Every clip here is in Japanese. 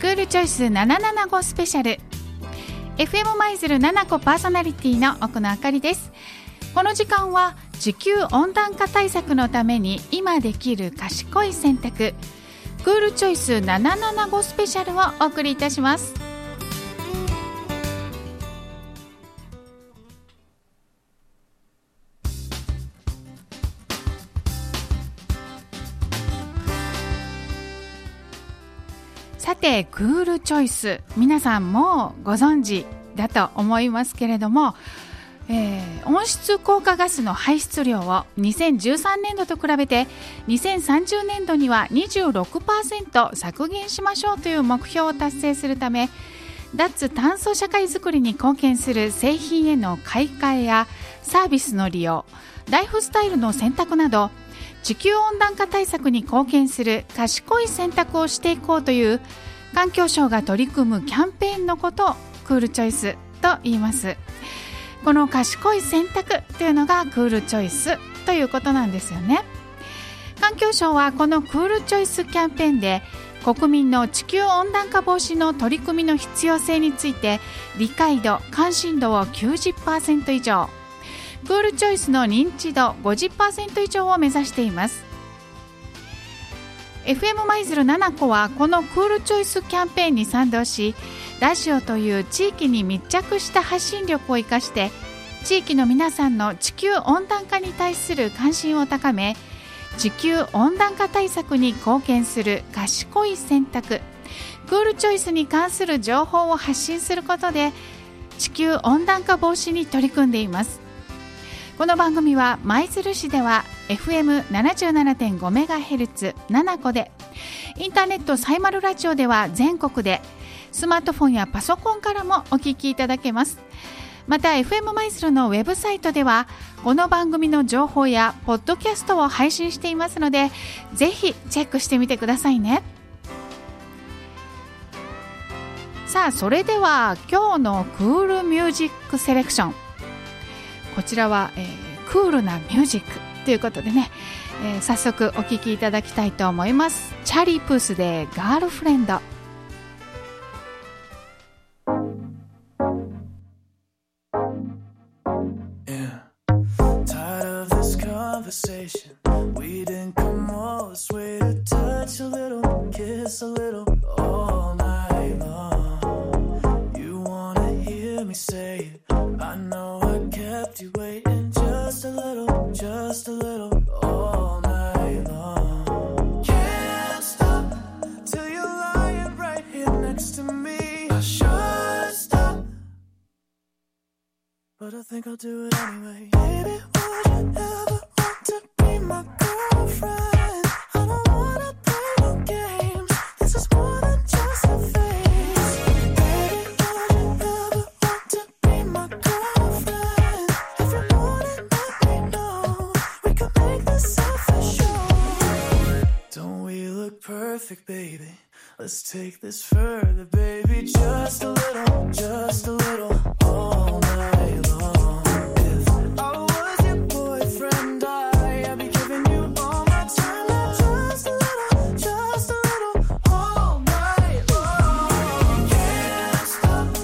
クールチョイス775スペシャル。FM 舞鶴7個パーソナリティの奥野あかりです。この時間は地球温暖化対策のために今できる賢い選択。クールチョイス775スペシャルをお送りいたします。さてクールチョイス皆さんもご存知だと思いますけれども、えー、温室効果ガスの排出量を2013年度と比べて2030年度には26%削減しましょうという目標を達成するため脱炭素社会づくりに貢献する製品への買い替えやサービスの利用ライフスタイルの選択など地球温暖化対策に貢献する賢い選択をしていこうという環境省が取り組むキャンペーンのことをクールチョイスと言います。この賢い選択というのがクールチョイスということなんですよね。環境省はこのクールチョイスキャンペーンで国民の地球温暖化防止の取り組みの必要性について理解度関心度を90%以上。クールチョイスの認知度50%以上を目指しています。FM 舞鶴7個はこのクールチョイスキャンペーンに賛同しラジオという地域に密着した発信力を生かして地域の皆さんの地球温暖化に対する関心を高め地球温暖化対策に貢献する賢い選択。クールチョイスに関する情報を発信することで地球温暖化防止に取り組んでいます。この番組は舞鶴市では FM77.5MHz7 個でインターネットサイマルラジオでは全国でスマートフォンやパソコンからもお聞きいただけます。また FM 舞鶴のウェブサイトではこの番組の情報やポッドキャストを配信していますのでぜひチェックしてみてくださいね。さあそれでは今日のクールミュージックセレクション。こちらは、えー、クールなミュージックということでね、えー、早速お聴きいただきたいと思います。チャリー・プースでガールフレンド。Conversation. next to me. I should stop, but I think I'll do it anyway. Baby, would you ever want to be my girlfriend? I don't wanna play no games. This is more than just a phase. Baby, would you ever want to be my girlfriend? If you want it, let me know. We could make this official. Don't we look perfect, baby? Let's take this further, baby, just a little, just a little, all night long. If I was your boyfriend, I, I'd be giving you all my time, not just a little, just a little, all night long. Can't stop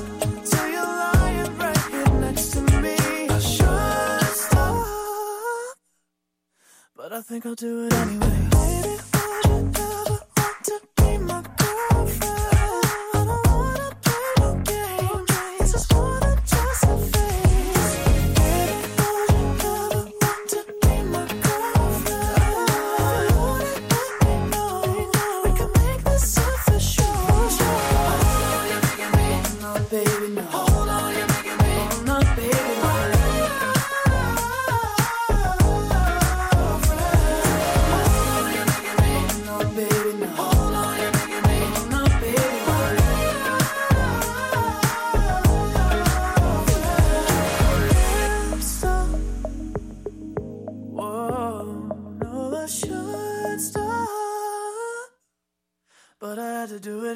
till you're lying right here next to me. I should stop, but I think I'll do it anyway. Baby, would you ever want to?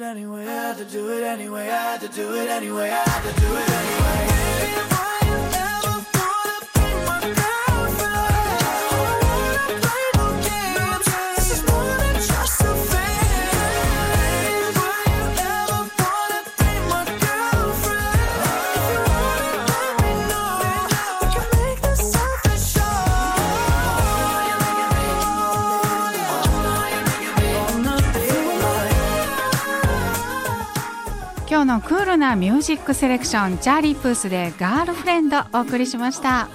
it anyway, I had to do it anyway, I had to do it anyway, I had to do it anyway. このクールなミュージックセレクションチャーリー・プースでガールフレンドお送りしました。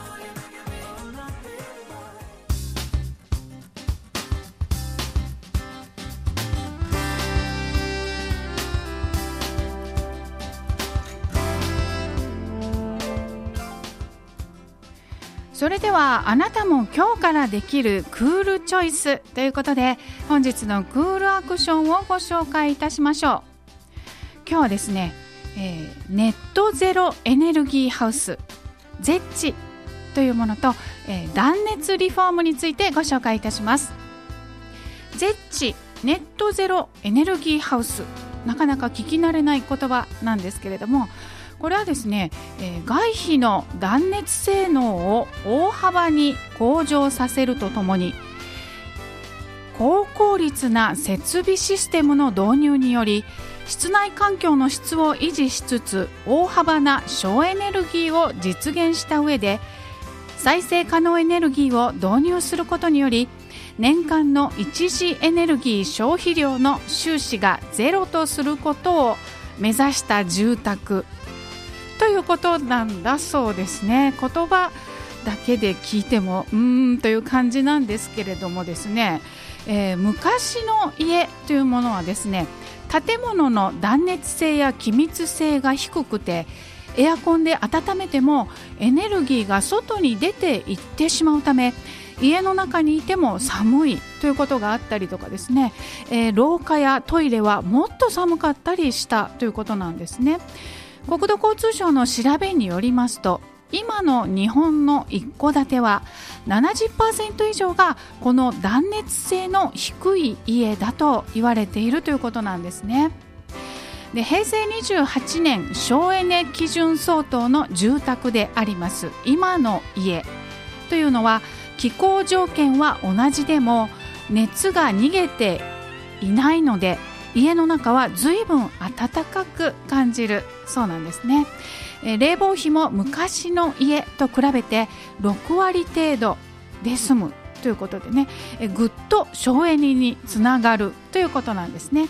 それではあなたも今日からできるクールチョイスということで本日のクールアクションをご紹介いたしましょう。今日はですね、えー、ネットゼロエネルギーハウスゼッチというものと、えー、断熱リフォームについてご紹介いたします。ゼッチネットゼロエネルギーハウスなかなか聞き慣れない言葉なんですけれどもこれはですね、えー、外皮の断熱性能を大幅に向上させるとともに高効率な設備システムの導入により室内環境の質を維持しつつ大幅な省エネルギーを実現した上で再生可能エネルギーを導入することにより年間の一次エネルギー消費量の収支がゼロとすることを目指した住宅。ということなんだそうですね。言葉だけで聞いてもうーんという感じなんですけれどもですね、えー、昔の家というものはですね建物の断熱性や気密性が低くてエアコンで温めてもエネルギーが外に出ていってしまうため家の中にいても寒いということがあったりとかですね、えー、廊下やトイレはもっと寒かったりしたということなんですね。国土交通省の調べによりますと今の日本の一戸建ては70%以上がこの断熱性の低い家だと言われているということなんですね。で平成28年省エネ基準相当の住宅であります今の家というのは気候条件は同じでも熱が逃げていないので家の中は随分暖かく感じるそうなんですね、え冷房費も昔の家と比べて6割程度で済むということでね、えぐっと省エネにつながるということなんですね。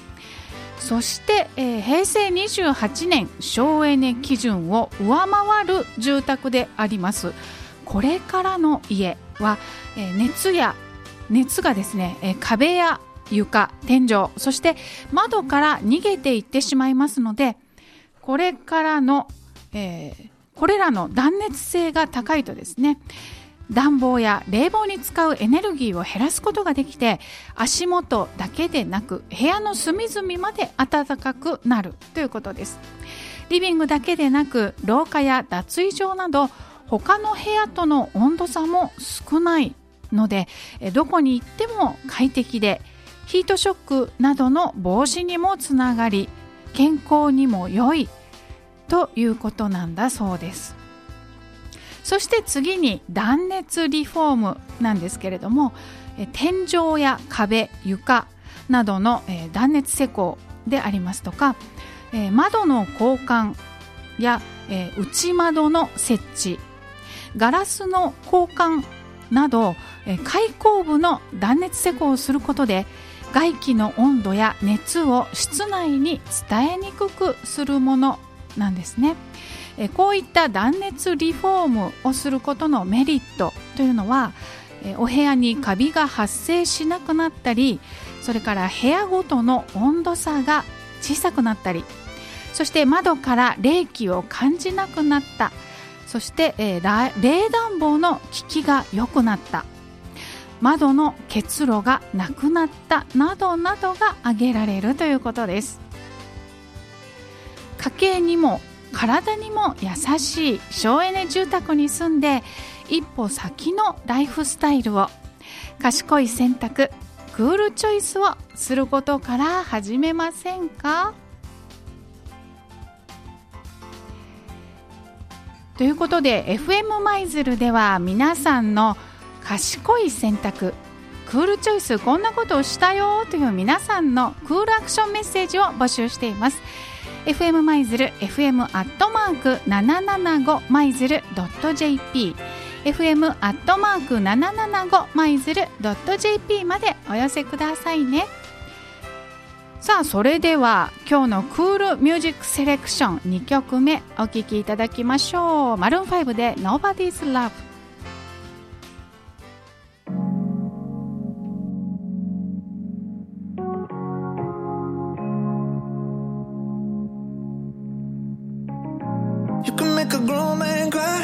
そして、えー、平成28年省エネ基準を上回る住宅であります。これからの家は、えー、熱や熱がですね、えー、壁や床天井そして窓から逃げていってしまいますのでこれからの、えー、これらの断熱性が高いとですね暖房や冷房に使うエネルギーを減らすことができて足元だけでなく部屋の隅々まで暖かくなるということです。リビングだけでなく廊下や脱衣場など他の部屋との温度差も少ないのでどこに行っても快適でヒートショックなどの防止にもつながり健康にも良いということなんだそうです。そして次に断熱リフォームなんですけれども天井や壁床などの断熱施工でありますとか窓の交換や内窓の設置ガラスの交換など開口部の断熱施工をすることで外気の温度や熱を室内に伝えにくくするものなんですねえ。こういった断熱リフォームをすることのメリットというのはえお部屋にカビが発生しなくなったりそれから部屋ごとの温度差が小さくなったりそして窓から冷気を感じなくなったそして、え、冷暖房の効きが良くなった窓の結露がなくなったなどなどが挙げられるということです家計にも体にも優しい省エネ住宅に住んで一歩先のライフスタイルを。賢い選択クールチョイスをすることから始めませんか？ということで FM 舞鶴では皆さんの賢い選択クールチョイスこんなことをしたよという皆さんのクールアクションメッセージを募集しています。FM マイズル FM アットマーク775マイズル .jp FM アットマーク775マイズル .jp までお寄せくださいね。さあそれでは今日のクールミュージックセレクション2曲目お聴きいただきましょう。マルーン5で Nobody's Love make a grown man cry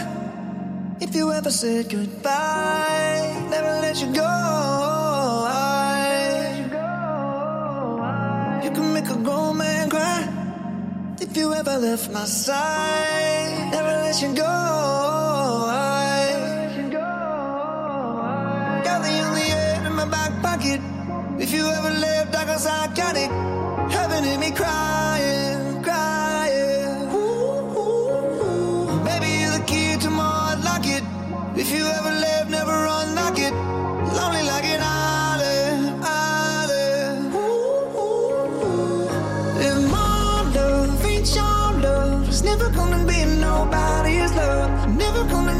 if you ever said goodbye. Never let you go. You can make a grown man cry if you ever left my side. Never let you go. You're the only air in my back pocket. If you ever left, I I got it. Heaven in me crying.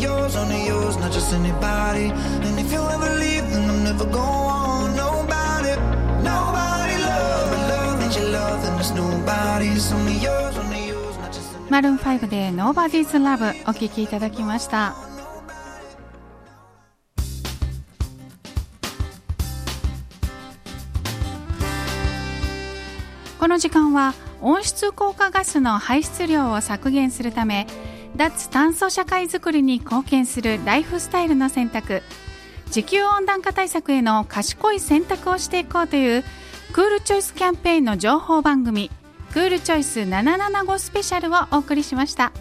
yours, only yours, not just anybody. And if you ever leave, then I'm never going nobody. Nobody love. Love ain't your love, then it's nobody's. Only yours, only yours, not just anybody. マルーン5で Nobody's Love お聴きいただきましたこの時間は温室効果ガスの排出量を削減するため脱炭素社会づくりに貢献するライフスタイルの選択。地球温暖化対策への賢い選択をしていこうというクールチョイスキャンペーンの情報番組クールチョイス775スペシャルをお送りしました。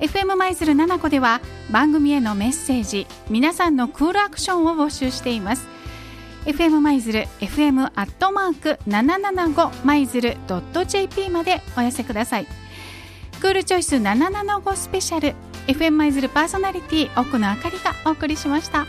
FM 舞鶴7個では番組へのメッセージ皆さんのクールアクションを募集しています。FM 舞鶴 FM アットマーク775舞鶴 .jp までお寄せください。クールチョイス775スペシャル。FM 舞鶴パーソナリティ奥野あかりがお送りしました。